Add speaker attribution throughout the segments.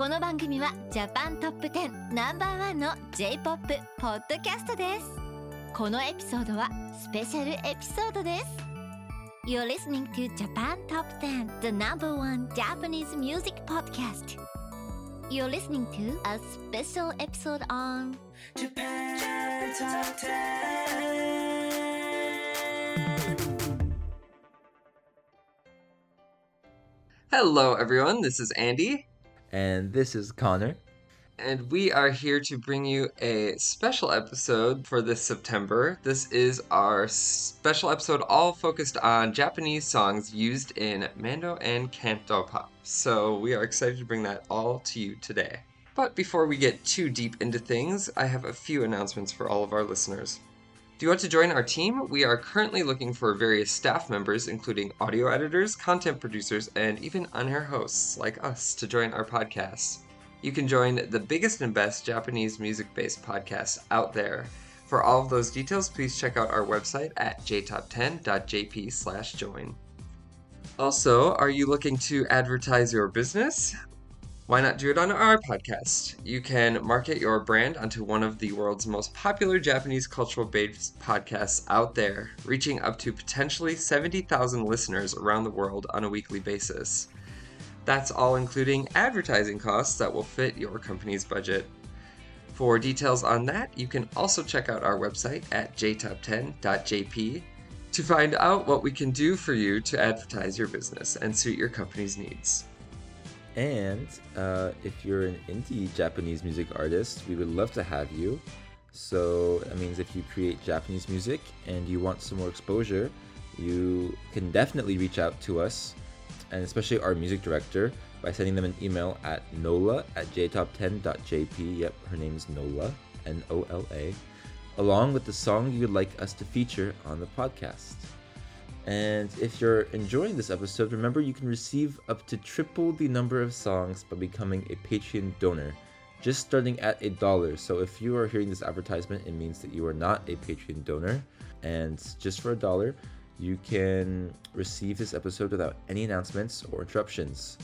Speaker 1: この番組はジャパントップ10ナンバーワンの J-POP ポッドキャストですこのエピソードはスペシャルエピソードです You're listening to Japan Top 10 the number one Japanese music podcast You're listening to a special episode on
Speaker 2: Japan Top 10.
Speaker 3: Hello, everyone. This is Andy,
Speaker 4: And this is Connor.
Speaker 3: and we are here to bring you a special episode for this September. This is our special episode all focused on Japanese songs used in Mando and Canto pop. So we are excited to bring that all to you today. But before we get too deep into things, I have a few announcements for all of our listeners. Do you want to join our team? We are currently looking for various staff members, including audio editors, content producers, and even on air hosts like us to join our podcast. You can join the biggest and best Japanese music based podcast out there. For all of those details, please check out our website at jtop10.jp slash join. Also, are you looking to advertise your business? Why not do it on our podcast? You can market your brand onto one of the world's most popular Japanese cultural based podcasts out there, reaching up to potentially 70,000 listeners around the world on a weekly basis. That's all including advertising costs that will fit your company's budget. For details on that, you can also check out our website at jtop10.jp to find out what we can do for you to advertise your business and suit your company's needs.
Speaker 4: And uh, if you're an indie Japanese music artist, we would love to have you. So that means if you create Japanese music and you want some more exposure, you can definitely reach out to us, and especially our music director, by sending them an email at nola at jtop10.jp. Yep, her name's Nola, N O L A, along with the song you would like us to feature on the podcast. And if you're enjoying this episode, remember you can receive up to triple the number of songs by becoming a Patreon donor, just starting at a dollar. So if you are hearing this advertisement, it means that you are not a Patreon donor. And just for a dollar, you can receive this episode without any announcements or interruptions.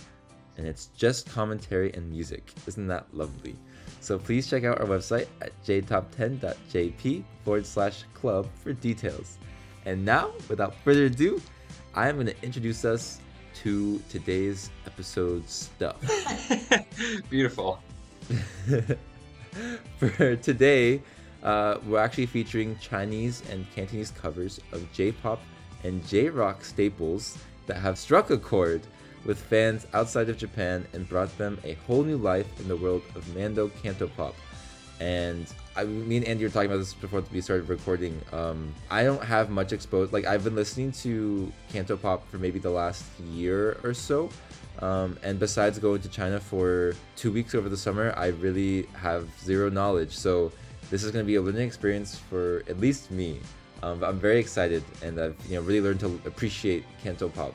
Speaker 4: And it's just commentary and music. Isn't that lovely? So please check out our website at jtop10.jp forward slash club for details. And now, without further ado, I am going to introduce us to today's episode stuff.
Speaker 3: Beautiful.
Speaker 4: For today, uh, we're actually featuring Chinese and Cantonese covers of J-pop and J-rock staples that have struck a chord with fans outside of Japan and brought them a whole new life in the world of Mando Canto Pop. And I, me and Andy were talking about this before we started recording. Um, I don't have much exposed. Like I've been listening to Canto Pop for maybe the last year or so. Um, and besides going to China for two weeks over the summer, I really have zero knowledge. So this is going to be a learning experience for at least me. Um, but I'm very excited, and I've you know really learned to appreciate Canto Pop.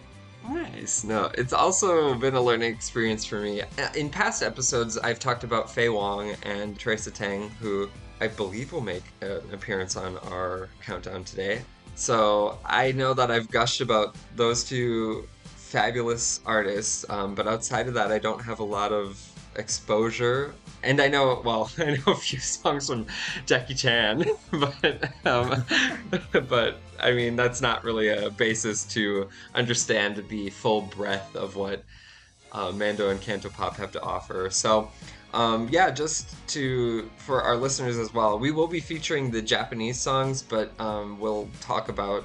Speaker 3: Nice. No, it's also been a learning experience for me. Uh, In past episodes, I've talked about Faye Wong and Teresa Teng, who I believe will make an appearance on our countdown today. So I know that I've gushed about those two fabulous artists, um, but outside of that, I don't have a lot of exposure. And I know, well, I know a few songs from Jackie Chan, but um, but I mean that's not really a basis to understand the full breadth of what uh, Mando and Canto Pop have to offer. So, um, yeah, just to for our listeners as well, we will be featuring the Japanese songs, but um, we'll talk about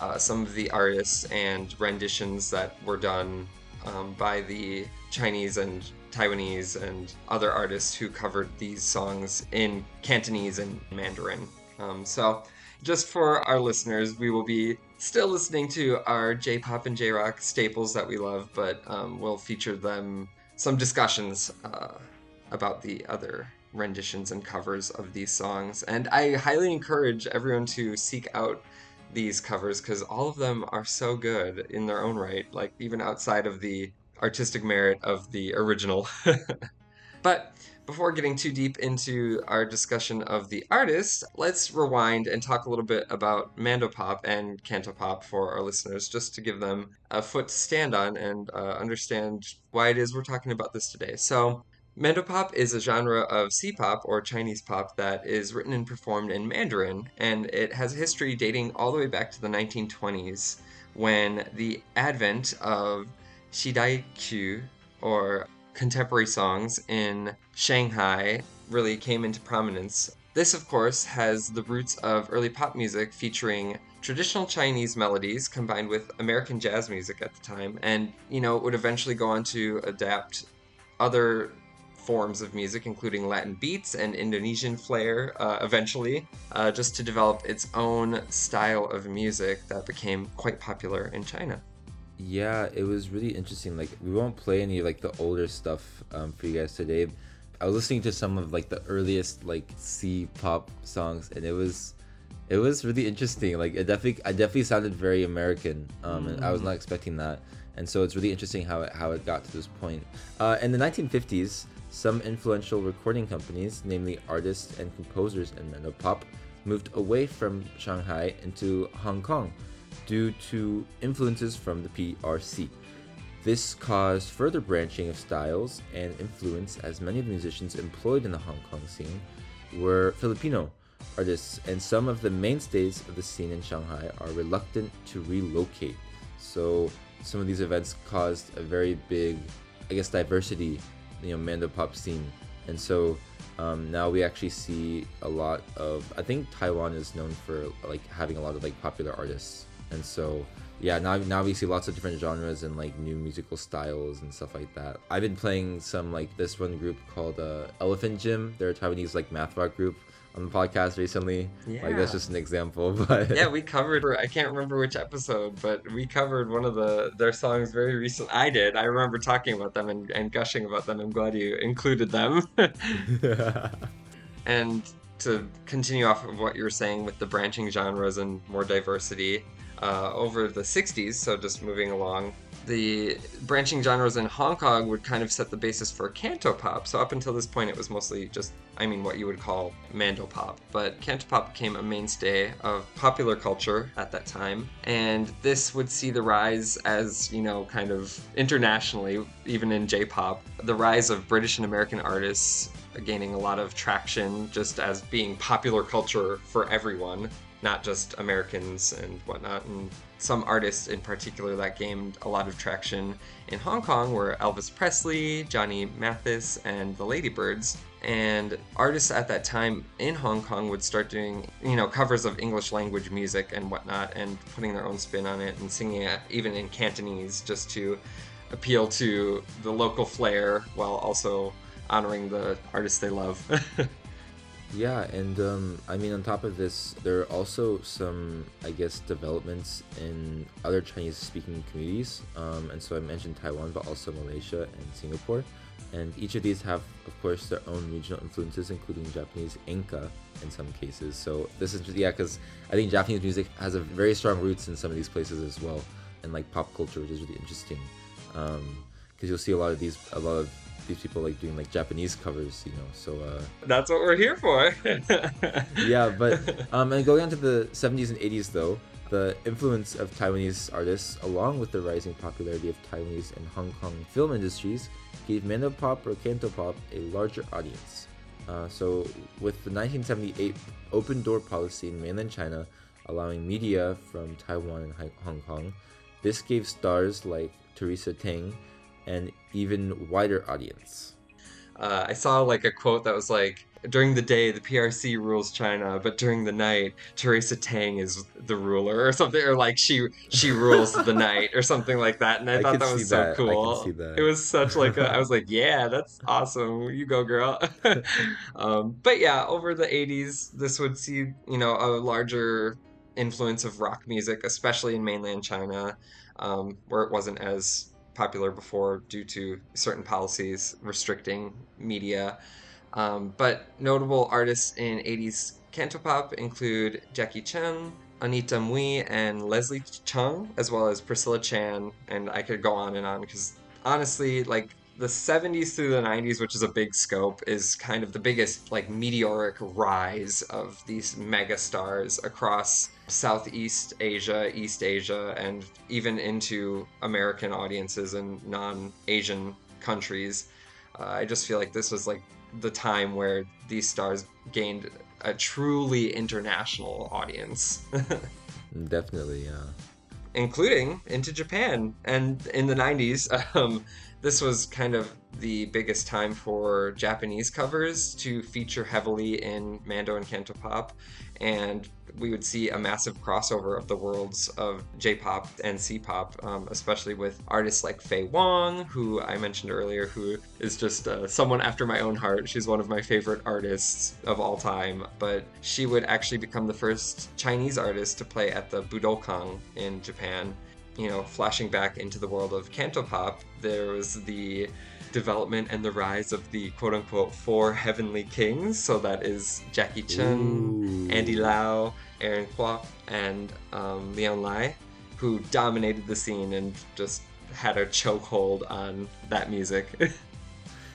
Speaker 3: uh, some of the artists and renditions that were done um, by the Chinese and Taiwanese and other artists who covered these songs in Cantonese and Mandarin. Um, so, just for our listeners, we will be still listening to our J-pop and J-rock staples that we love, but um, we'll feature them some discussions uh, about the other renditions and covers of these songs. And I highly encourage everyone to seek out these covers because all of them are so good in their own right, like even outside of the artistic merit of the original. but before getting too deep into our discussion of the artist, let's rewind and talk a little bit about Mandopop and Cantopop for our listeners, just to give them a foot to stand on and uh, understand why it is we're talking about this today. So, Mandopop is a genre of C-pop or Chinese pop that is written and performed in Mandarin, and it has a history dating all the way back to the 1920s when the advent of shidaiqu or contemporary songs in Shanghai really came into prominence. This, of course, has the roots of early pop music featuring traditional Chinese melodies combined with American jazz music at the time, and you know, it would eventually go on to adapt other forms of music, including Latin beats and Indonesian flair, uh, eventually, uh, just to develop its own style of music that became quite popular in China.
Speaker 4: Yeah, it was really interesting. Like, we won't play any like the older stuff um, for you guys today. I was listening to some of like the earliest like C pop songs, and it was it was really interesting. Like, it definitely I definitely sounded very American, um, and I was not expecting that. And so it's really interesting how it how it got to this point. Uh, in the 1950s, some influential recording companies, namely artists and composers in Mandopop, moved away from Shanghai into Hong Kong due to influences from the PRC. This caused further branching of styles and influence as many of the musicians employed in the Hong Kong scene were Filipino artists, and some of the mainstays of the scene in Shanghai are reluctant to relocate. So some of these events caused a very big, I guess, diversity, you know, Mando pop scene, and so um, now we actually see a lot of. I think Taiwan is known for like having a lot of like popular artists, and so yeah, now now we see lots of different genres and like new musical styles and stuff like that. I've been playing some like this one group called uh, Elephant Gym. They're a Taiwanese like math rock group on the podcast recently. Like that's just an example, but
Speaker 3: yeah, we covered. I can't remember which episode, but we covered one of the their songs very recently. I did. I remember talking about them and, and gushing about them. I'm glad you included them. and to continue off of what you were saying with the branching genres and more diversity, uh, over the 60s, so just moving along, the branching genres in Hong Kong would kind of set the basis for canto pop. So up until this point, it was mostly just, I mean, what you would call mandopop. But canto pop became a mainstay of popular culture at that time, and this would see the rise as, you know, kind of internationally, even in J-pop, the rise of British and American artists gaining a lot of traction just as being popular culture for everyone not just Americans and whatnot. And some artists in particular that gained a lot of traction in Hong Kong were Elvis Presley, Johnny Mathis, and the Ladybirds. And artists at that time in Hong Kong would start doing, you know, covers of English language music and whatnot, and putting their own spin on it and singing it even in Cantonese just to appeal to the local flair while also honoring the artists they love.
Speaker 4: Yeah, and um, I mean, on top of this, there are also some, I guess, developments in other Chinese speaking communities. Um, and so I mentioned Taiwan, but also Malaysia and Singapore. And each of these have, of course, their own regional influences, including Japanese Enka in some cases. So this is, yeah, because I think Japanese music has a very strong roots in some of these places as well, and like pop culture, which is really interesting. Because you'll see a lot of these, a lot of these people like doing like Japanese covers, you know. So uh,
Speaker 3: That's what we're here for.
Speaker 4: yeah, but um, and going on to the 70s and 80s though, the influence of Taiwanese artists, along with the rising popularity of Taiwanese and Hong Kong film industries, gave Mandopop or Cantopop a larger audience. Uh, so, with the 1978 open door policy in mainland China, allowing media from Taiwan and Hong Kong, this gave stars like Teresa Teng an even wider audience.
Speaker 3: uh, I saw like a quote that was like, during the day the PRC rules China, but during the night Teresa Teng is the ruler or something, or like she she rules the night or something like that. And I,
Speaker 4: I
Speaker 3: thought that was so
Speaker 4: that. I could
Speaker 3: cool.
Speaker 4: see that.
Speaker 3: It was such like a, I was like, yeah, that's awesome. You go, girl. um, but yeah, over the '80s, this would see you know a larger influence of rock music, especially in mainland China, um, where it wasn't as popular before due to certain policies restricting media. Um, but notable artists in 80s cantopop include Jackie Chan, Anita Mui, and Leslie Cheung, as well as Priscilla Chan. And I could go on and on because honestly, like the 70s through the 90s, which is a big scope, is kind of the biggest like meteoric rise of these mega stars across Southeast Asia, East Asia, and even into American audiences and non Asian countries. Uh, I just feel like this was like the time where these stars gained a truly international audience.
Speaker 4: Definitely, yeah.
Speaker 3: including into Japan. And in the 90s, um, this was kind of the biggest time for Japanese covers to feature heavily in Mando and Cantopop. And we would see a massive crossover of the worlds of J-pop and C-pop, um, especially with artists like Faye Wong, who I mentioned earlier, who is just uh, someone after my own heart. She's one of my favorite artists of all time. But she would actually become the first Chinese artist to play at the Budokan in Japan. You know, flashing back into the world of Cantopop, there was the development and the rise of the quote unquote four heavenly kings. So that is Jackie Chan,
Speaker 4: Ooh.
Speaker 3: Andy Lau, Aaron Kwok, and um, Leon Lai, who dominated the scene and just had a chokehold on that music.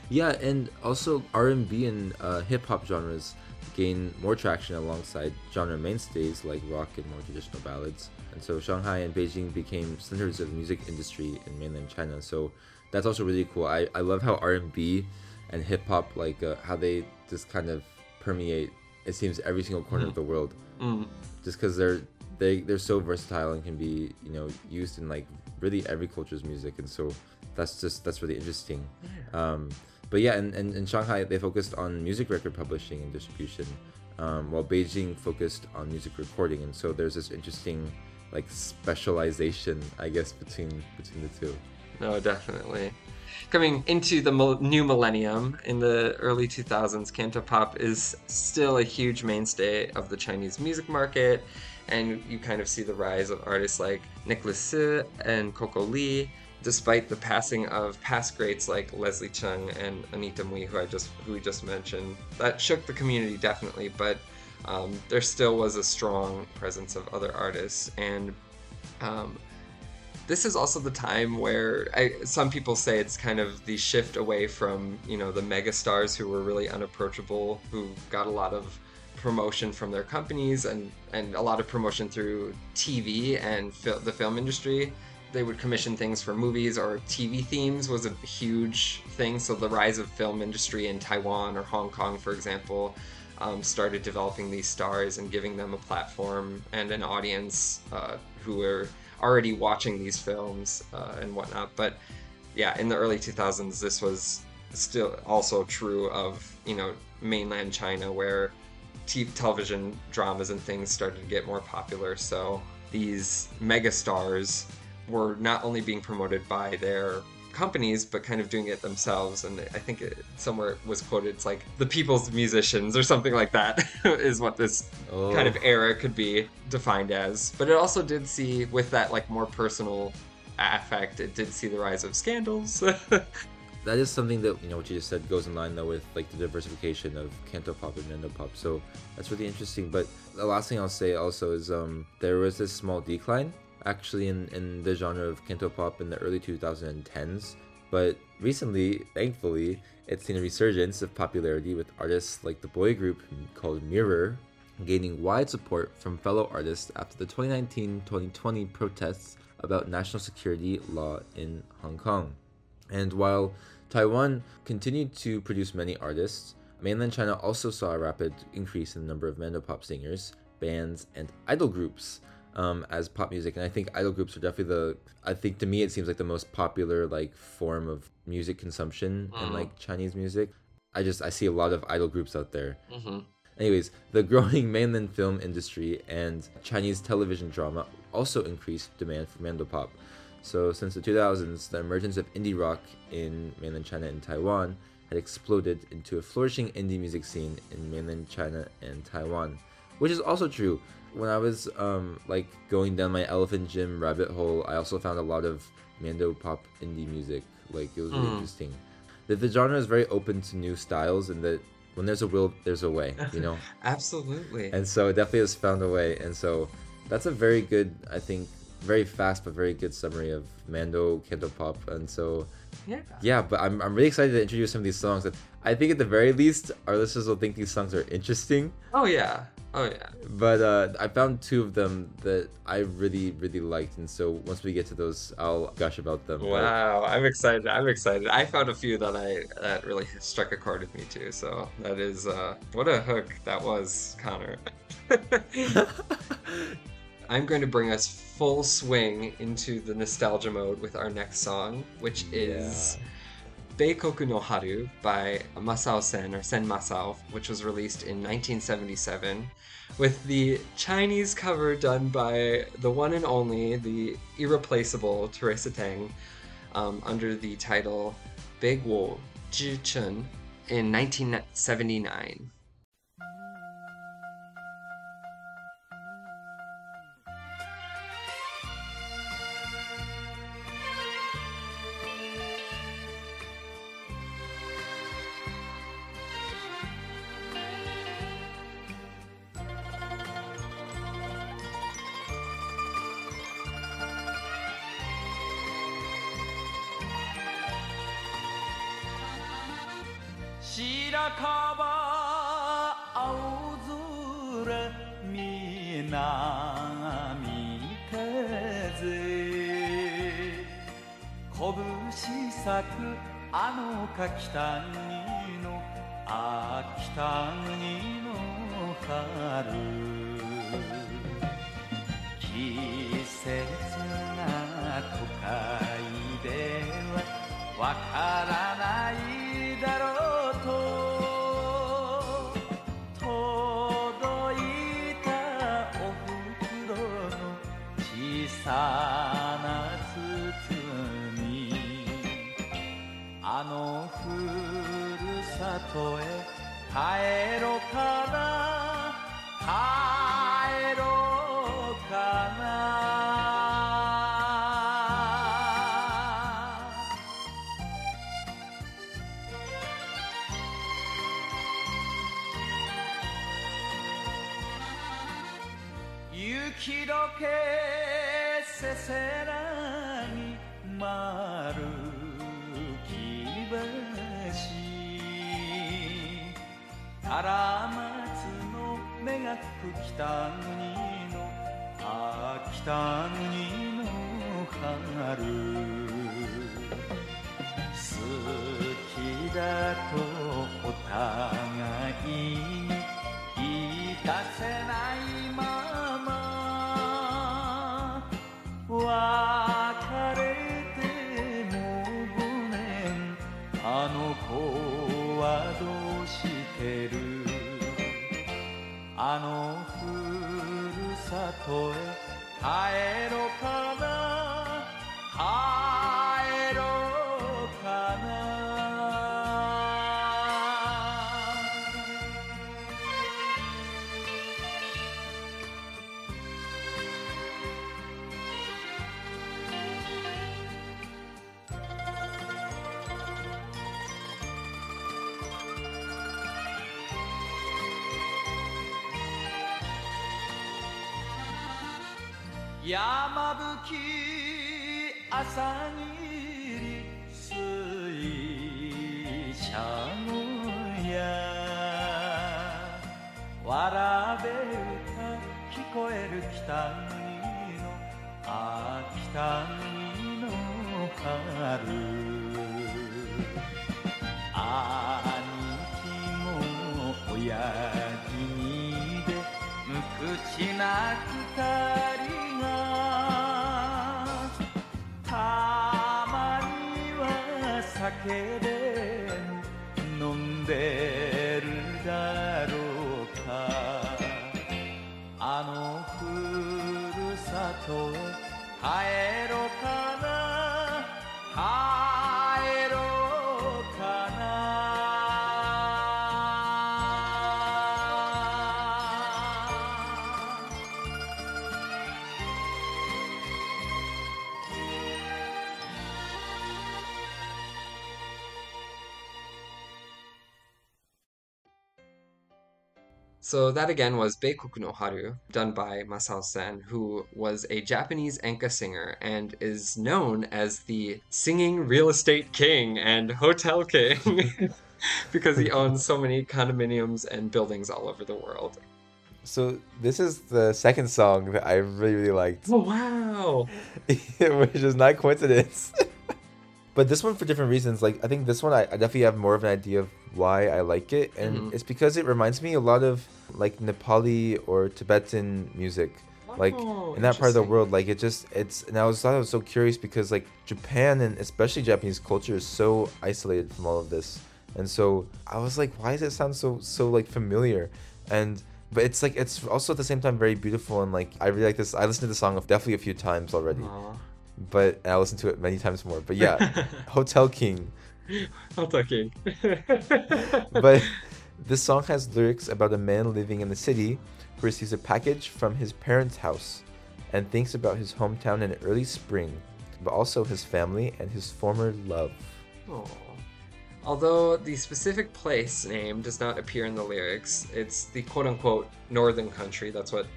Speaker 4: Yeah, and also R&B and uh, hip hop genres gain more traction alongside genre mainstays like rock and more traditional ballads. And so Shanghai and Beijing became centers of the music industry in mainland China. So that's also really cool. I, I love how R&B and hip hop like uh, how they just kind of permeate it seems every single corner of the world.
Speaker 3: Mm.
Speaker 4: Just cuz they're they they're so versatile and can be, you know, used in like really every culture's music and so that's just that's really interesting. Um, but yeah, and, and in Shanghai, they focused on music record publishing and distribution, um, while Beijing focused on music recording. And so there's this interesting, like specialization, I guess, between between the two.
Speaker 3: No, definitely. Coming into the new millennium in the early 2000s, Cantopop is still a huge mainstay of the Chinese music market, and you kind of see the rise of artists like Nicholas Tse and Coco Lee, despite the passing of past greats like Leslie Cheung and Anita Mui, who I just who we just mentioned. That shook the community definitely, but um, there still was a strong presence of other artists and. Um, this is also the time where I, some people say it's kind of the shift away from you know the megastars who were really unapproachable, who got a lot of promotion from their companies and and a lot of promotion through TV and fil- the film industry. They would commission things for movies or TV themes was a huge thing. So the rise of film industry in Taiwan or Hong Kong, for example, um, started developing these stars and giving them a platform and an audience uh, who were already watching these films uh, and whatnot. But yeah, in the early 2000s, this was still also true of you know mainland China, where television dramas and things started to get more popular. So these megastars were not only being promoted by their companies but kind of doing it themselves and i think it somewhere it was quoted it's like the people's musicians or something like that is what this
Speaker 4: Oh.
Speaker 3: kind of era could be defined as. But it also did see, with that like more personal affect, it did see the rise of scandals.
Speaker 4: that is something that you know what you just said goes in line though with like the diversification of cantopop and mandopop so that's really interesting but the last thing i'll say also is um there was this small decline actually in in the genre of Canto pop in the early 2010s but recently thankfully it's seen a resurgence of popularity with artists like the boy group called mirror gaining wide support from fellow artists after the 2019-2020 protests about national security law in hong kong. And while Taiwan continued to produce many artists, mainland China also saw a rapid increase in the number of mandopop singers, bands, and idol groups um, as pop music. And I think idol groups are definitely the. I think to me it seems like the most popular like form of music consumption in
Speaker 3: Mm.
Speaker 4: like Chinese music. I just I see a lot of idol groups out there.
Speaker 3: hmm
Speaker 4: Anyways, the growing mainland film industry and Chinese television drama also increased demand for mandopop. So, since the 2000s, the emergence of indie rock in mainland China and Taiwan had exploded into a flourishing indie music scene in mainland China and Taiwan, which is also true. When I was um, like going down my Elephant Gym rabbit hole, I also found a lot of mando pop indie music. Like it was really
Speaker 3: Mm.
Speaker 4: interesting. The, the genre is very open to new styles, and that when there's a will, there's a way. You know.
Speaker 3: Absolutely.
Speaker 4: and so it definitely has found a way and so that's a very good i think very fast but very good summary of Mando Canto Pop, and so
Speaker 3: Yeah.
Speaker 4: yeah. But I'm I'm really excited to introduce some of these songs that I think at the very least our listeners will think these songs are interesting.
Speaker 3: Oh yeah. Oh yeah.
Speaker 4: But uh, I found two of them that I really really liked, and so once we get to those, I'll gush about them. But-
Speaker 3: Wow, I'm excited. I'm excited. I found a few that I that really struck a chord with me too. So that is uh what a hook that was, Connor. I'm going to bring us full swing into the nostalgia mode with our next song, which is Beikoku no Haru by Masao Sen or Sen Masao, which was released in 1977, with the Chinese cover done by the one and only, the irreplaceable Teresa Teng, um, under the title Big Wo Zhi Chen in 1979.
Speaker 5: 北国のあ北国の春。好きだとお互いに。poet I ain't 山吹き朝霧水車のやわらべ歌聞こえる北国のあ北国の春。は酒でも飲んで
Speaker 3: So that again was Beikoku no Haru, done by Masao Sen, who was a Japanese enka singer and is known as the singing real estate king and hotel king because he owns so many condominiums and buildings all over the world.
Speaker 4: So this is the second song that I really really liked,
Speaker 3: Oh wow!
Speaker 4: which is not coincidence. But this one for different reasons. Like I think this one I, I definitely have more of an idea of why I like it, and
Speaker 3: Mhm.
Speaker 4: it's because it reminds me a lot of like Nepali or Tibetan music. Like
Speaker 3: Oh,
Speaker 4: in that part of the world, like it just it's and I was thought I was so curious because like Japan and especially Japanese culture is so isolated from all of this, and so I was like, why does it sound so so like familiar? And but it's like it's also at the same time very beautiful and like I really like this. I listened to the song definitely a few times already,
Speaker 3: Aw.
Speaker 4: But I listened to it many times more. But yeah, Hotel King.
Speaker 3: Hotel King.
Speaker 4: But this song has lyrics about a man living in the city who receives a package from his parents' house and thinks about his hometown in early spring, but also his family and his former love.
Speaker 3: Aw. Although the specific place name does not appear in the lyrics, it's the quote unquote northern country. That's what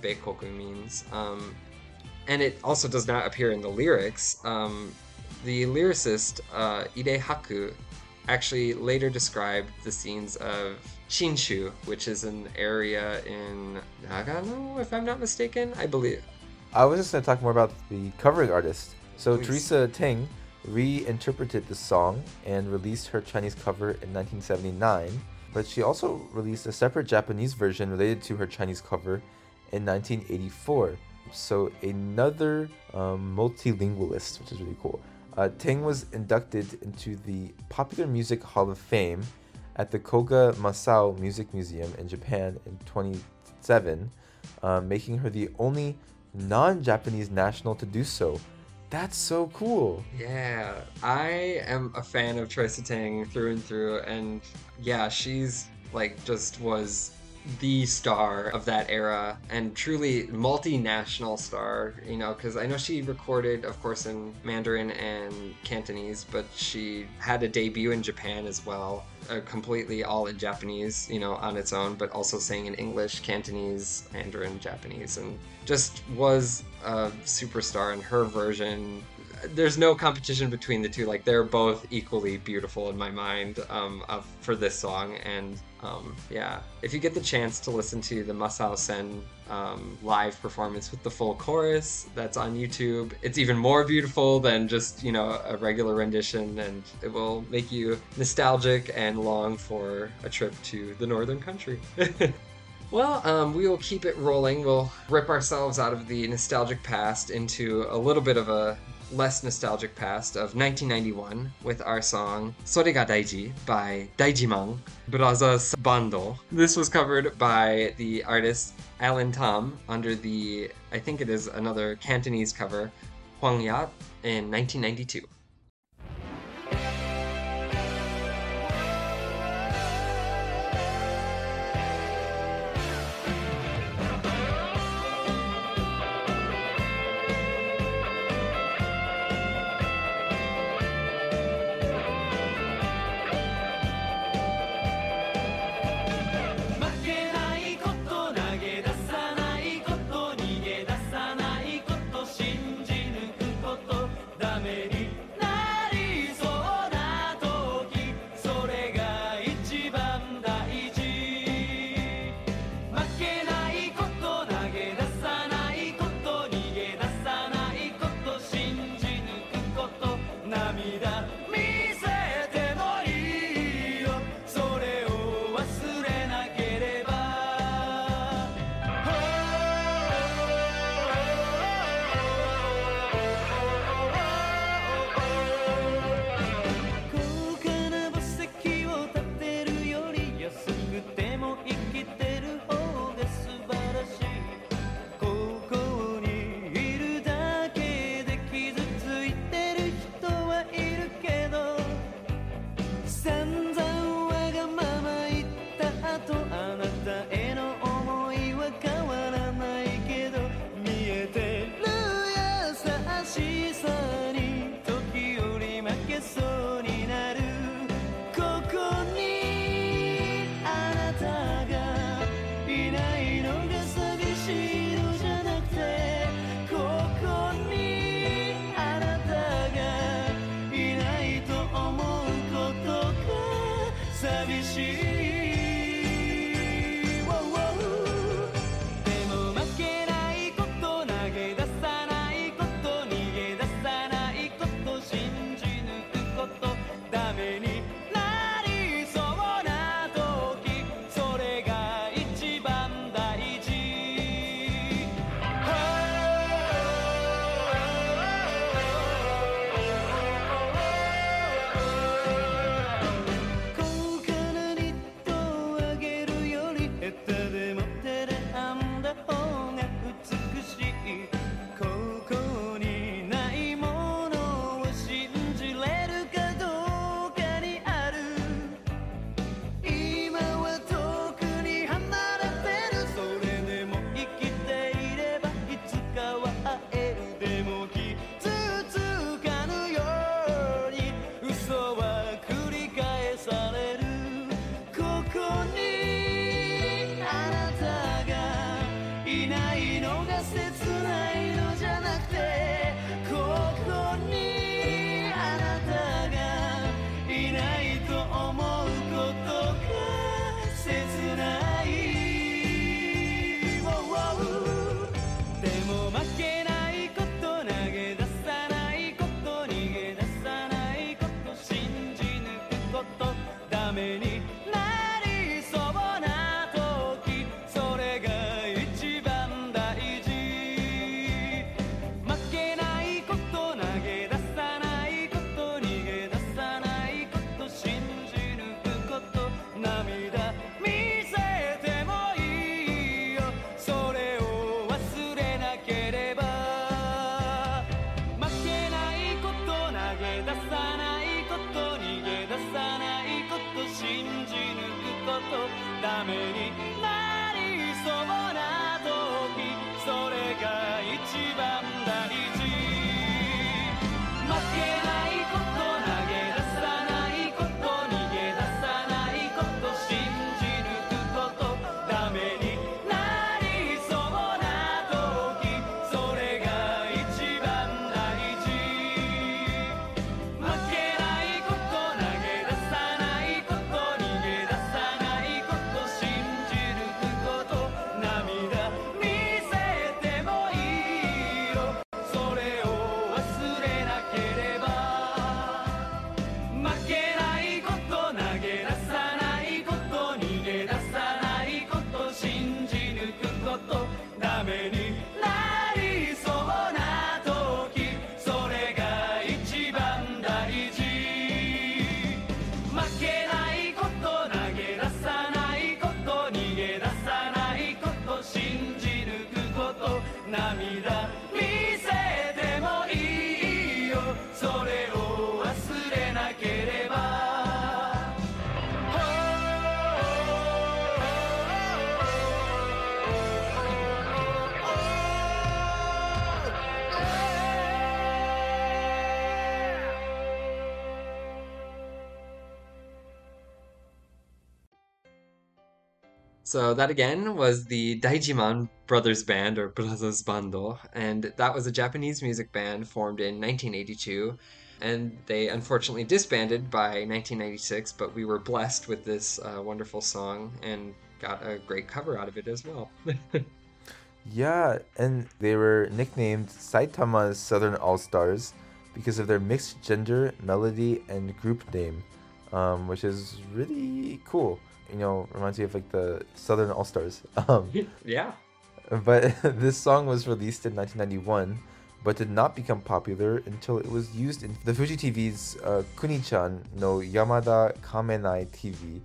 Speaker 3: Beikoku means. Um, and it also does not appear in the lyrics. Um, the lyricist uh, Ide Haku actually later described the scenes of Shinshu, which is an area in Nagano, if I'm not mistaken. I believe.
Speaker 4: I was just going to talk more about the covering artist. So
Speaker 3: Please.
Speaker 4: Teresa Teng reinterpreted the song and released her Chinese cover in 1979, but she also released a separate Japanese version related to her Chinese cover in 1984. So another um, multilingualist, which is really cool. Uh, Teng was inducted into the Popular Music Hall of Fame at the Koga Masao Music Museum in Japan in 2007, uh, making her the only non-Japanese national to do so. That's so cool.
Speaker 3: Yeah, I am a fan of Tracy Tang through and through, and yeah, she's like just was the star of that era and truly multinational star, you know, because I know she recorded, of course, in Mandarin and Cantonese, but she had a debut in Japan as well, uh, completely all in Japanese, you know, on its own, but also sang in English, Cantonese, Mandarin, Japanese, and just was a superstar in her version there's no competition between the two. Like they're both equally beautiful in my mind um, of, for this song. And um, yeah, if you get the chance to listen to the Masao Sen um, live performance with the full chorus, that's on YouTube. It's even more beautiful than just you know a regular rendition, and it will make you nostalgic and long for a trip to the northern country. Well, um, we will keep it rolling. We'll rip ourselves out of the nostalgic past into a little bit of a less nostalgic past of 1991 with our song Sore ga Daiji by Daijiman Brothers Bando. This was covered by the artist Alan Tam under the, I think it is another Cantonese cover, Huang Yat in 1992. So that again was the Daijiman Brothers Band or Brothers Bando, and that was a Japanese music band formed in 1982. And they unfortunately disbanded by 1996, but we were blessed with this uh, wonderful song and got a great cover out of it as well.
Speaker 4: yeah, and they were nicknamed Saitama's Southern All Stars because of their mixed gender, melody, and group name, um, which is really cool you know reminds me of like the Southern All Stars. Um,
Speaker 3: yeah.
Speaker 4: But this song was released in 1991, but did not become popular until it was used in the Fuji TV's uh, Kuni-chan no Yamada Kamenai TV,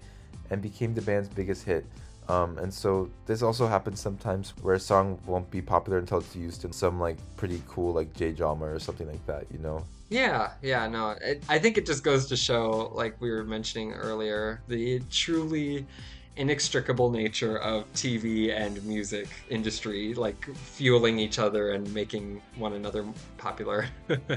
Speaker 4: and became the band's biggest hit. Um, and so this also happens sometimes where a song won't be popular until it's used in some like pretty cool like J drama or something like that, you know.
Speaker 3: Yeah, yeah, no. It, I think it just goes to show, like we were mentioning earlier, the truly inextricable nature of TV and music industry, like fueling each other and making one another popular.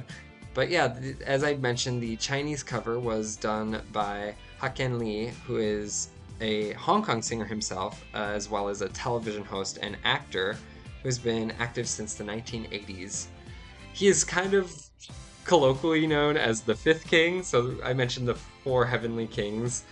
Speaker 3: but yeah, as I mentioned, the Chinese cover was done by Hacken Lee, who is a Hong Kong singer himself, uh, as well as a television host and actor who's been active since the 1980s. He is kind of colloquially known as the fifth king. So I mentioned the four heavenly kings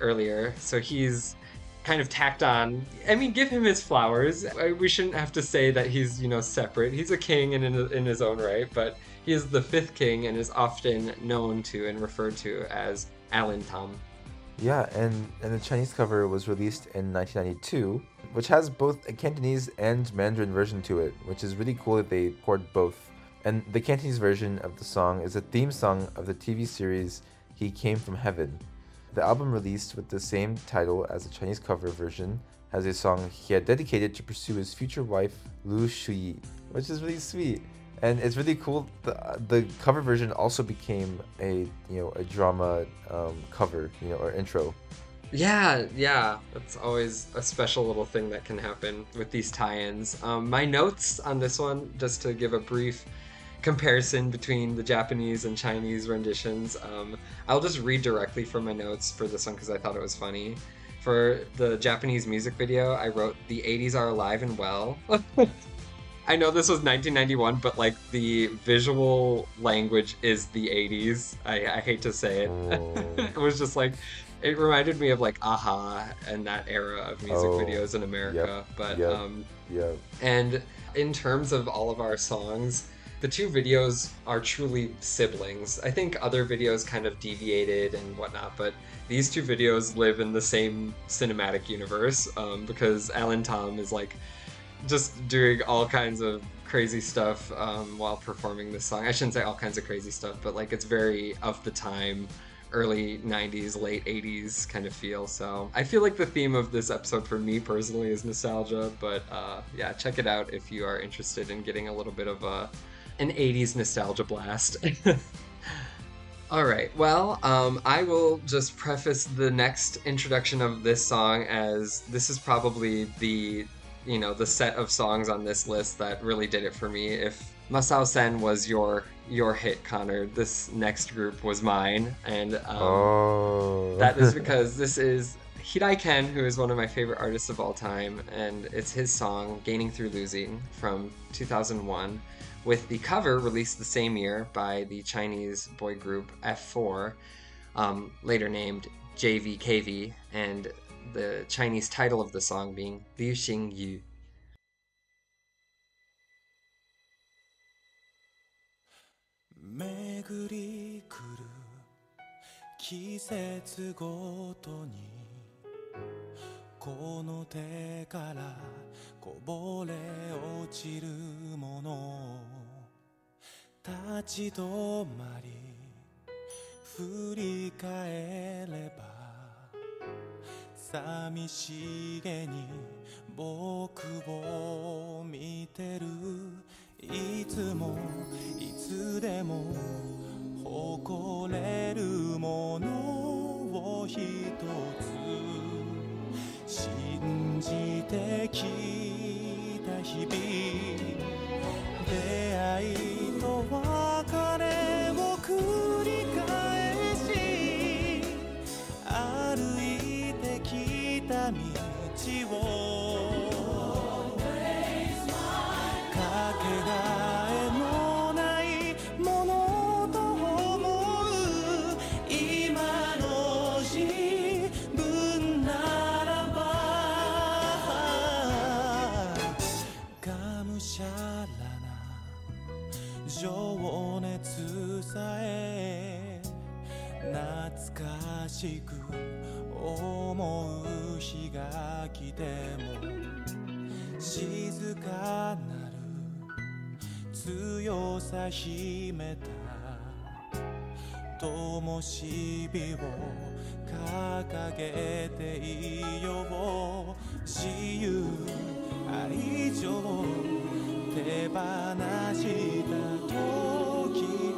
Speaker 3: earlier. So he's kind of tacked on. I mean, give him his flowers. We shouldn't have to say that he's, you know, separate. He's a king in, in his own right, but he is the fifth king and is often known to and referred to as Alan Tom.
Speaker 4: Yeah, and, and the Chinese cover was released in 1992, which has both a Cantonese and Mandarin version to it, which is really cool that they poured both and the Cantonese version of the song is a theme song of the TV series He Came from Heaven. The album released with the same title as the Chinese cover version has a song he had dedicated to pursue his future wife Lu Shui, which is really sweet. And it's really cool. The, the cover version also became a you know a drama um, cover, you know, or intro.
Speaker 3: Yeah, yeah, that's always a special little thing that can happen with these tie-ins. Um, my notes on this one, just to give a brief comparison between the Japanese and Chinese renditions, um, I'll just read directly from my notes for this one because I thought it was funny. For the Japanese music video, I wrote "The '80s are alive and well." I know this was 1991, but like the visual language is the 80s. I, I hate to say it.
Speaker 4: Oh.
Speaker 3: it was just like it reminded me of like a-ha and that era of music
Speaker 4: Oh,
Speaker 3: videos in America. But
Speaker 4: yep.
Speaker 3: um
Speaker 4: Yeah.
Speaker 3: and in terms of all of our songs, the two videos are truly siblings. I think other videos kind of deviated and whatnot, but these two videos live in the same cinematic universe um, because Alan Tam is like just doing all kinds of crazy stuff um, while performing this song. I shouldn't say all kinds of crazy stuff, but like it's very of the time, early 90s, late 80s kind of feel. So I feel like the theme of this episode for me personally is nostalgia, but uh, yeah, check it out if you are interested in getting a little bit of a an 80s nostalgia blast. All right. Well, um, I will just preface the next introduction of this song as this is probably the, you know, the set of songs on this list that really did it for me. If Masao Sen was your your hit, Connor, this next group was mine, and um,
Speaker 4: oh.
Speaker 3: that is because this is Hirai Ken, who is one of my favorite artists of all time, and it's his song "Gaining Through Losing" from 2001, with the cover released the same year by the Chinese boy group F4, um, later named JVKV, and the Chinese title of the song being Liu Xing Yu.
Speaker 5: 巡り来る季節ごとにこの手からこぼれ落ちるもの 立ち止まり振り返れば寂しげに僕を見てるいつもいつでも誇れるものを一つ信じてきた日々。出会いと別れを繰り返し歩いてきた道を強さ秘めた灯火を掲げていよう自由愛情手放した時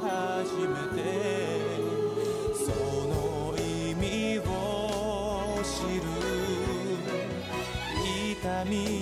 Speaker 5: 初めてその意味を知る痛み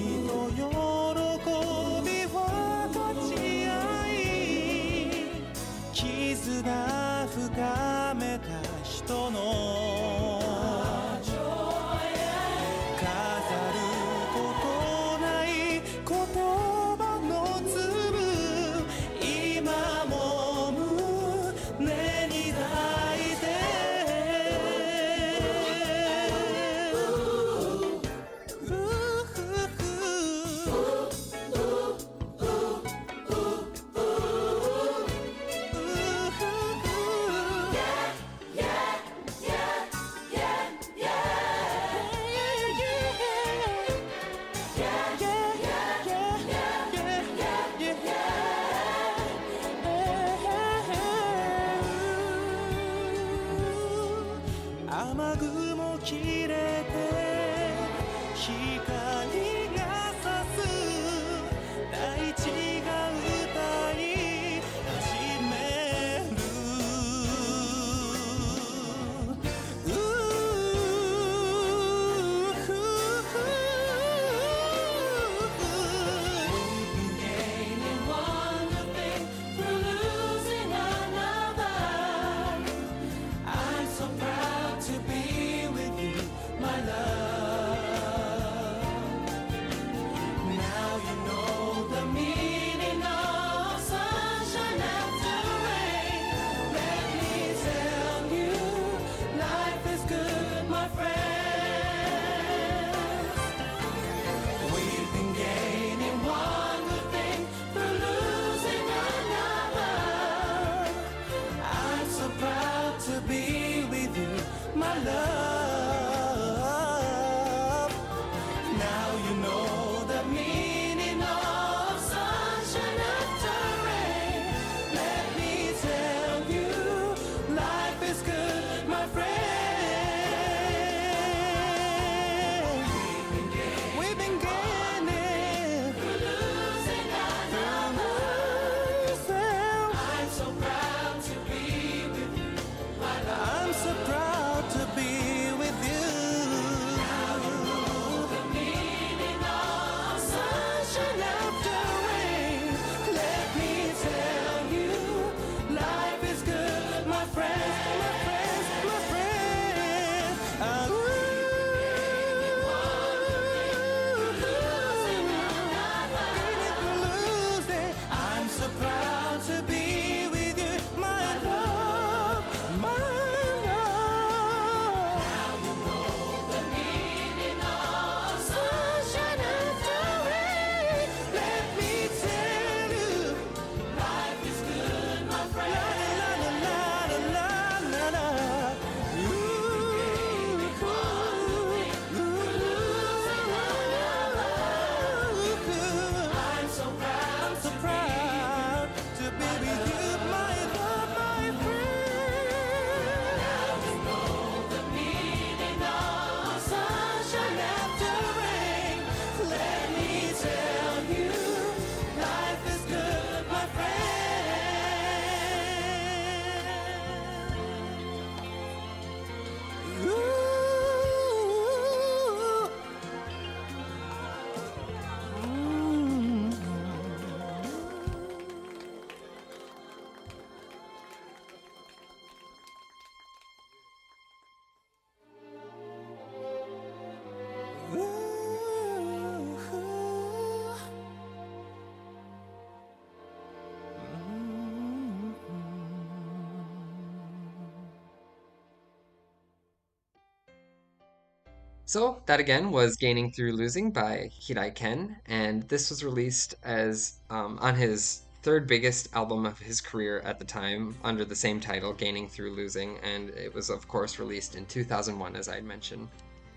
Speaker 3: So that again was Gaining Through Losing by Hirai Ken, and this was released as um, on his third biggest album of his career at the time under the same title, Gaining Through Losing, and it was of course released in 2001 as I had mentioned.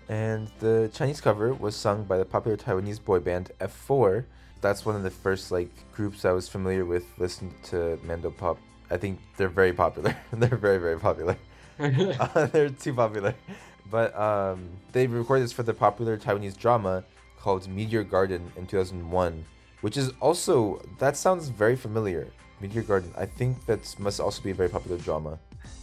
Speaker 4: And the Chinese cover was sung by the popular Taiwanese boy band F4. That's one of the first like groups I was familiar with listening to Mando Pop. I think they're very popular. they're very very popular. Uh, they're too popular. But um, they recorded this for the popular Taiwanese drama called Meteor Garden in 2001, which is also that sounds very familiar. Meteor Garden. I think that must also be a very popular drama.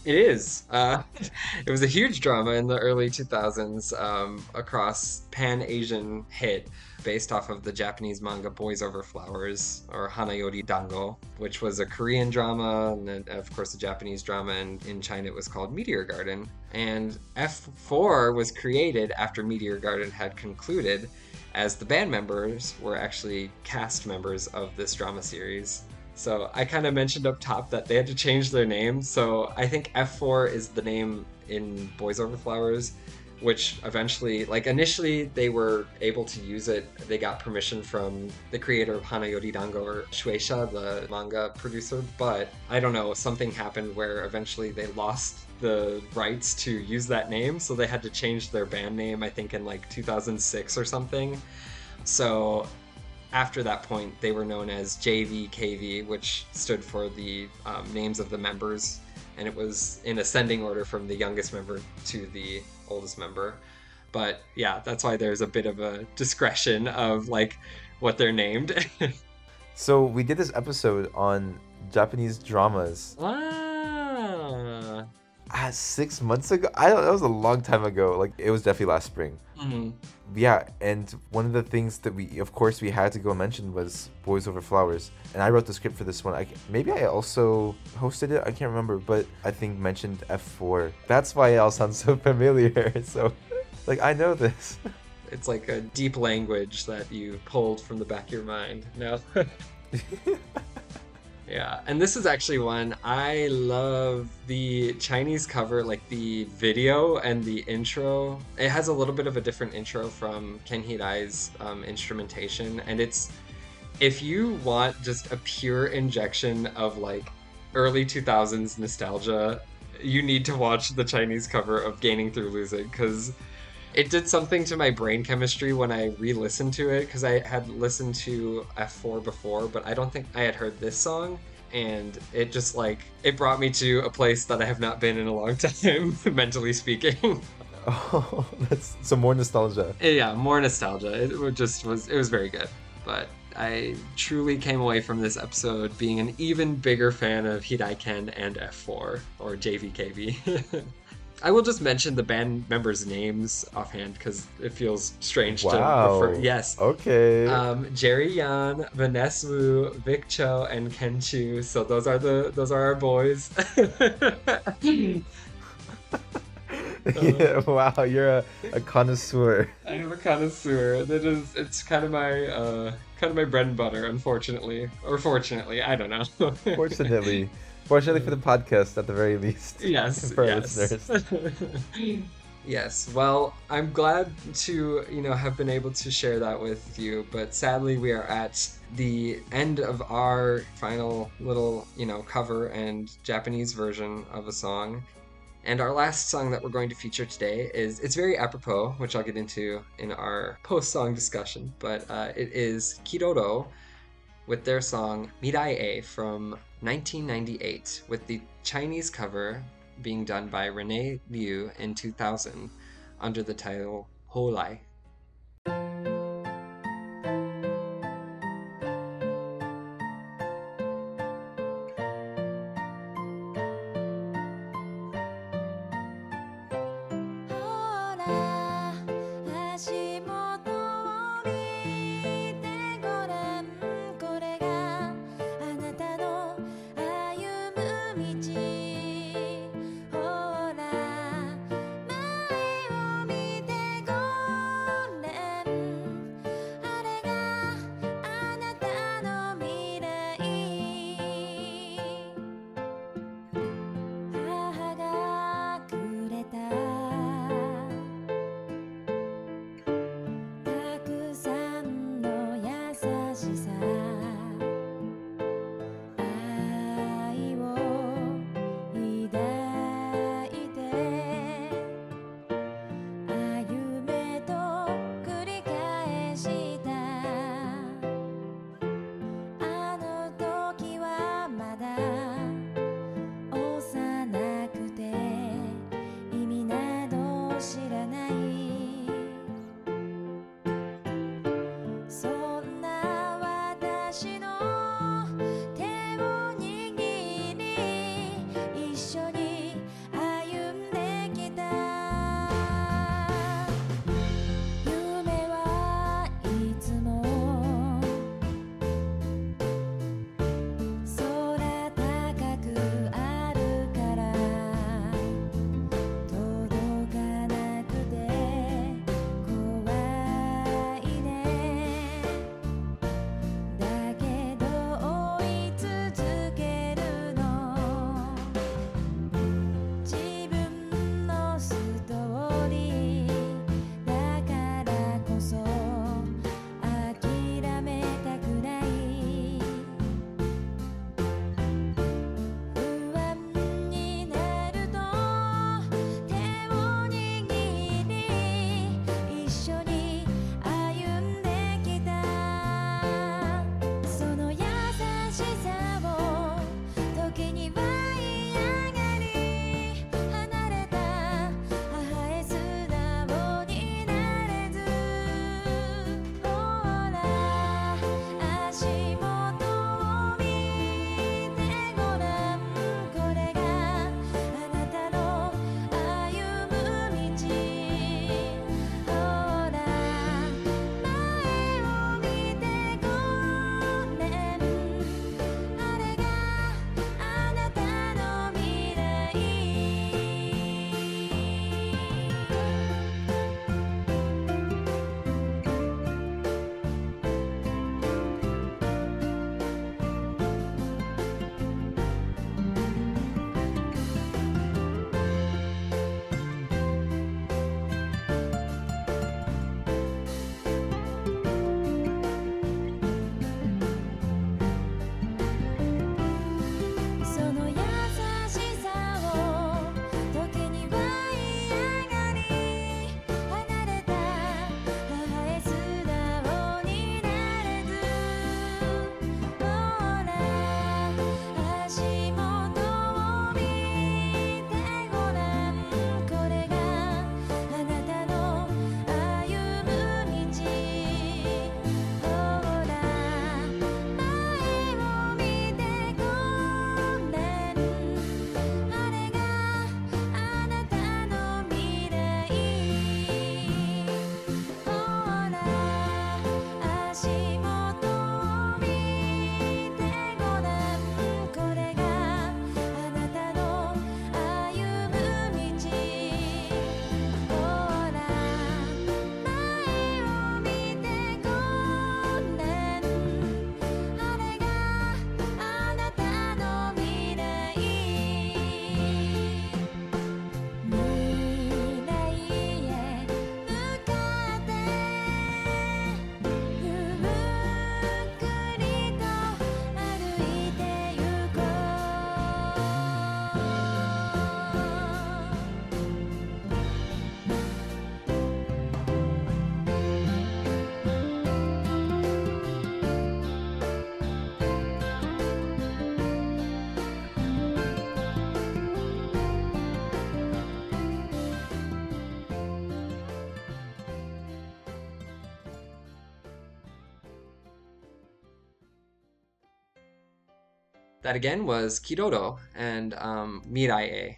Speaker 3: It is. Uh, it was a huge drama in the early 2000s um, across Pan Asian hit based off of the Japanese manga Boys Over Flowers or Hanayori Dango, which was a Korean drama, and then, of course, a Japanese drama, and in China it was called Meteor Garden. And F4 was created after Meteor Garden had concluded, as the band members were actually cast members of this drama series. So I kind of mentioned up top that they had to change their name. So I think F4 is the name in Boys Over Flowers, which eventually, like initially, they were able to use it. They got permission from the creator of Hanayori Dango or Shueisha, the manga producer. But I don't know, something happened where eventually they lost the rights to use that name. So they had to change their band name, I think in like 2006 or something. So after that point, they were known as JVKV, which stood for the um, names of the members, and it was in ascending order from the youngest member to the oldest member. But yeah, that's why there's a bit of a discretion of like what they're named.
Speaker 4: So we did this episode on Japanese dramas
Speaker 3: ah.
Speaker 4: ah, six months ago. I don't. That was a long time ago. Like it was definitely last spring.
Speaker 3: Mhm.
Speaker 4: Yeah, and one of the things that we, of course, we had to go mention was Boys Over Flowers, and I wrote the script for this one. I, maybe I also hosted it. I can't remember, but I think mentioned F4. That's why it all sounds so familiar. So, like, I know this.
Speaker 3: It's like a deep language that you pulled from the back of your mind. No. Yeah, and this is actually one I love the Chinese cover, like the video and the intro. It has a little bit of a different intro from Ken Hirai's um, instrumentation, and it's if you want just a pure injection of like early 2000s nostalgia, you need to watch the Chinese cover of Gaining Through Losing because it did something to my brain chemistry when I re-listened to it because I had listened to F4 before, but I don't think I had heard this song. And it just like it brought me to a place that I have not been in a long time, mentally speaking.
Speaker 4: Oh, that's some more nostalgia.
Speaker 3: Eh, yeah, more nostalgia. It just was it was very good. But I truly came away from this episode being an even bigger fan of Hirai Ken and F4 or JVKV. I will just mention the band members' names offhand because it feels strange
Speaker 4: Wow.
Speaker 3: to refer. Yes.
Speaker 4: Okay.
Speaker 3: Um, Jerry Yan, Vanness Wu, Vic Chou, and Ken Chu. So those are the those are our boys.
Speaker 4: yeah, wow, you're a, a connoisseur.
Speaker 3: I am a connoisseur. That is, it's kind of my uh, kind of my bread and butter, unfortunately, or fortunately, I don't know.
Speaker 4: Fortunately. Fortunately for the podcast, at the very least.
Speaker 3: yes,
Speaker 4: For
Speaker 3: yes.
Speaker 4: listeners.
Speaker 3: yes. Well, I'm glad to you know have been able to share that with you, but sadly we are at the end of our final little you know cover and Japanese version of a song. And our last song that we're going to feature today is it's very apropos, which I'll get into in our post-song discussion. But uh, it is Kiroro with their song Mirai E from 1998, with the Chinese cover being done by Rene Liu in 2000 under the title
Speaker 6: Houlai.「
Speaker 3: That again was Kiroro and um, Mirai.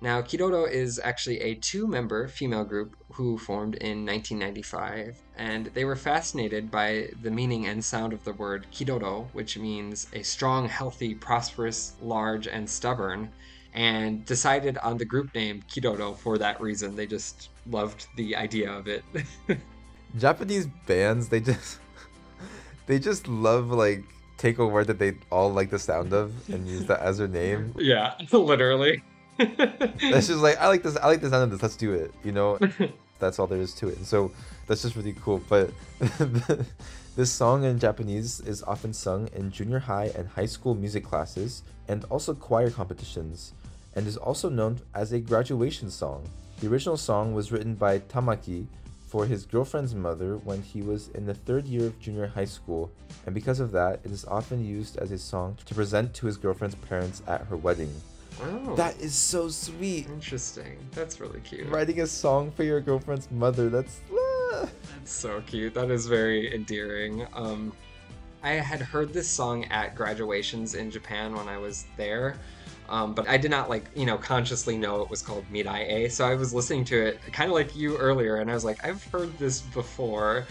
Speaker 3: Now, Kiroro is actually a two member female group who formed in 1995, and they were fascinated by the meaning and sound of the word Kiroro, which means a strong, healthy, prosperous, large, and stubborn, and decided on the group name Kiroro for that reason. They just loved the idea of it.
Speaker 4: Japanese bands, they just they just love like take a word that they all like the sound of and use that as their name.
Speaker 3: yeah, literally.
Speaker 4: That's just like I like this. I like the sound of this. Let's do it. You know, that's all there is to it. And so that's just really cool. But this song in Japanese is often sung in junior high and high school music classes and also choir competitions, and is also known as a graduation song. The original song was written by Tamaki for his girlfriend's mother when he was in the third year of junior high school, and because of that, it is often used as a song to present to his girlfriend's parents at her wedding.
Speaker 3: oh,
Speaker 4: That is so sweet.
Speaker 3: interesting. That's really cute.
Speaker 4: Writing a song for your girlfriend's mother. That's. ah.
Speaker 3: That's so cute. That is very endearing. Um, I had heard this song at graduations in Japan when I was there, um, but I did not like you know consciously know it was called Mirai. A. So I was listening to it kind of like you earlier, and I was like, I've heard this before.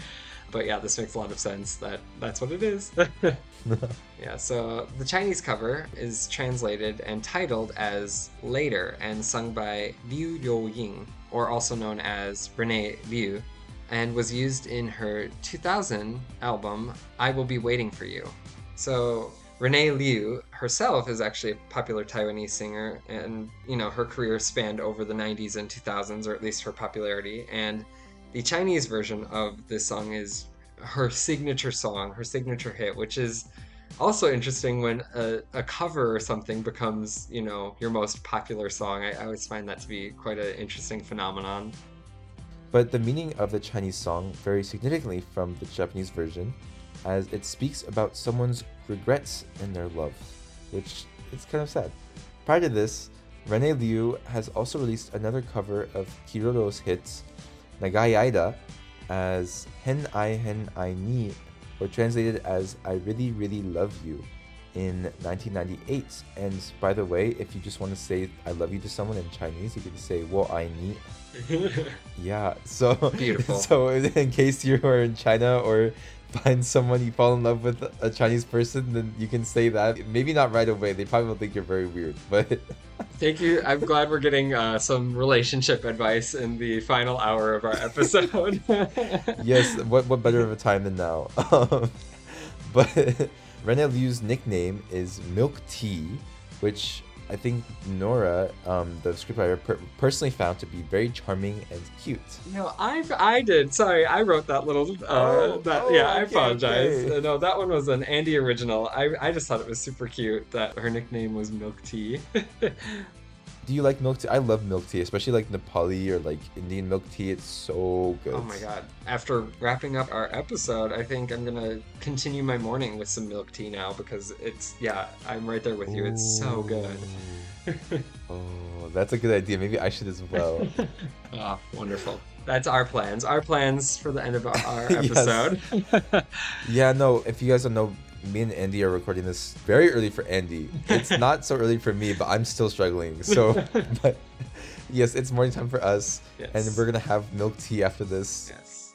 Speaker 3: But yeah, this makes a lot of sense that that's what it is. yeah, so the Chinese cover is translated and titled as Later and sung by Liu Ruoying, or also known as Rene Liu, and was used in her 2000 album I Will Be Waiting for You. So Rene Liu herself is actually a popular Taiwanese singer, and you know her career spanned over the 90s and 2000s, or at least her popularity. And the Chinese version of this song is her signature song, her signature hit, which is also interesting when a, a cover or something becomes, you know, your most popular song. I, I always find that to be quite an interesting phenomenon.
Speaker 4: But the meaning of the Chinese song varies significantly from the Japanese version, as it speaks about someone's regrets in their love, which is kind of sad. Prior to this, Rene Liu has also released another cover of Kiroro's hits, Nagai Aida, as Hen Ai Hen Ai Ni, or translated as I Really Really Love You, in 1998. And by the way, if you just want to say I love you to someone in Chinese, you can say Wo Ai Ni yeah. So
Speaker 3: Beautiful.
Speaker 4: So in case you are in China or find someone you fall in love with a Chinese person, then you can say that. Maybe not right away. They probably will think you're very weird, but
Speaker 3: Thank you. I'm glad we're getting uh, some relationship advice in the final hour of our episode.
Speaker 4: yes, what what better of a time than now? Um, but Rene Liu's nickname is Milk Tea, which I think Nola, um, the scriptwriter, per- personally found to be very charming and cute.
Speaker 3: No, I I did. Sorry, I wrote that little. Uh,
Speaker 4: Oh,
Speaker 3: that
Speaker 4: oh,
Speaker 3: yeah, I apologize.
Speaker 4: okay.
Speaker 3: No, that one was an Andy original. I I just thought it was super cute that her nickname was Milk Tea.
Speaker 4: Do you like milk tea? I love milk tea, especially like Nepali or like Indian milk tea. It's so good.
Speaker 3: oh my god! After wrapping up our episode, I think I'm gonna continue my morning with some milk tea now because it's yeah, I'm right there with you. It's so good.
Speaker 4: Oh, that's a good idea. Maybe I should as well.
Speaker 3: Ah, wonderful. That's our plans. Our plans for the end of our, episode.
Speaker 4: yeah, no. If you guys don't know, me and Andy are recording this very early for Andy. It's not so early for me, but I'm still struggling. So, but yes, it's morning time for us, and we're gonna have milk tea after this.
Speaker 3: yes.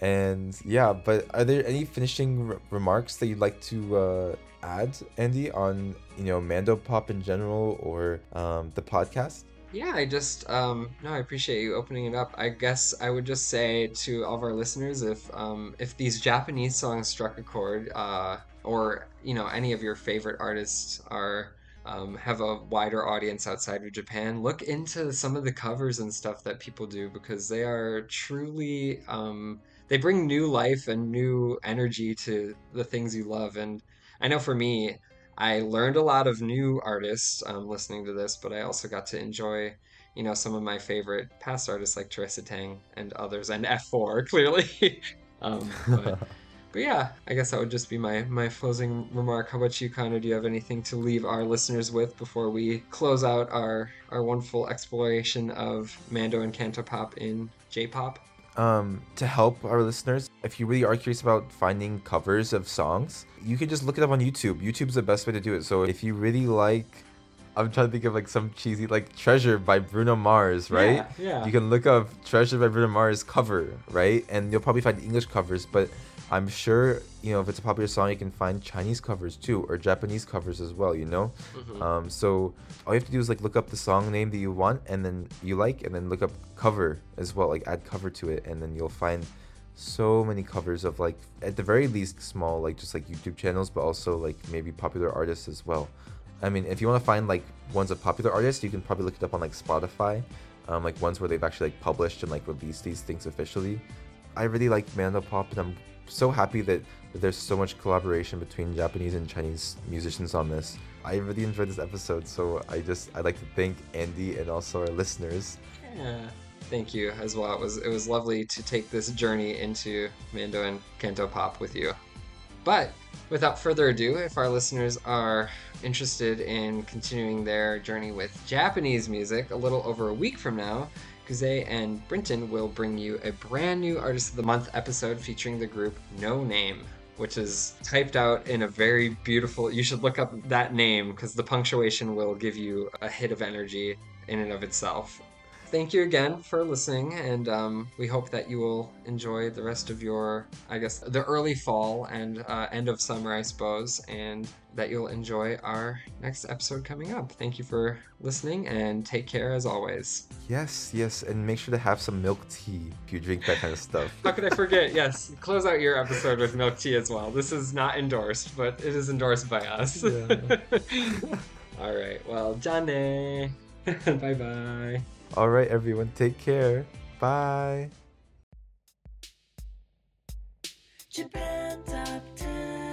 Speaker 4: And yeah, but are there any finishing r- remarks that you'd like to uh, add, Andy, on you know Mando Pop in general or um, the podcast?
Speaker 3: Yeah, I just um no, I appreciate you opening it up. I guess I would just say to all of our listeners if um if these Japanese songs struck a chord, uh or you know, any of your favorite artists are um, have a wider audience outside of Japan, look into some of the covers and stuff that people do because they are truly um they bring new life and new energy to the things you love and I know for me I learned a lot of new artists um, listening to this, but I also got to enjoy, you know, some of my favorite past artists like Teresa Teng and others, and F4 clearly. um, but, but yeah, I guess that would just be my my closing remark. How about you, Connor? Do you have anything to leave our listeners with before we close out our our wonderful exploration of Mando and Cantopop in J-pop?
Speaker 4: um, to help our listeners, if you really are curious about finding covers of songs, you can just look it up on YouTube. YouTube's the best way to do it. So if you really like, I'm trying to think of like some cheesy like Treasure by Bruno Mars, right?
Speaker 3: Yeah, yeah.
Speaker 4: You can look up Treasure by Bruno Mars cover, right? And you'll probably find English covers, but I'm sure you know if it's a popular song, you can find Chinese covers too or Japanese covers as well. You know,
Speaker 3: Mhm.
Speaker 4: um, so all you have to do is like look up the song name that you want and then you like, and then look up cover as well, like add cover to it, and then you'll find so many covers of like at the very least small like just like YouTube channels, but also like maybe popular artists as well. I mean, if you want to find like ones of popular artists, you can probably look it up on like Spotify, um, like ones where they've actually like published and like released these things officially. I really like Mandopop, and I'm so happy that, there's so much collaboration between Japanese and Chinese musicians on this. I really enjoyed this episode, so I just I'd like to thank Andy and also our listeners.
Speaker 3: Yeah. Thank you as well. It was it was lovely to take this journey into Mando and Canto Pop with you. But without further ado, if our listeners are interested in continuing their journey with Japanese music, a little over a week from now, Kuze and Brinton will bring you a brand new Artist of the Month episode featuring the group No Name, which is typed out in a very beautiful. You should look up that name because the punctuation will give you a hit of energy in and of itself. Thank you again for listening, and um, we hope that you will enjoy the rest of your, I guess, the early fall and uh, end of summer, I suppose, and that you'll enjoy our next episode coming up. Thank you for listening, and take care as always.
Speaker 4: Yes, yes, and make sure to have some milk tea if you drink that kind of stuff.
Speaker 3: How could I forget? Yes, close out your episode with milk tea as well. This is not endorsed, but it is endorsed by us.
Speaker 4: Yeah.
Speaker 3: All right. Well, Jane. bye bye.
Speaker 4: All right, everyone, take care. Bye.
Speaker 6: Japan Top 10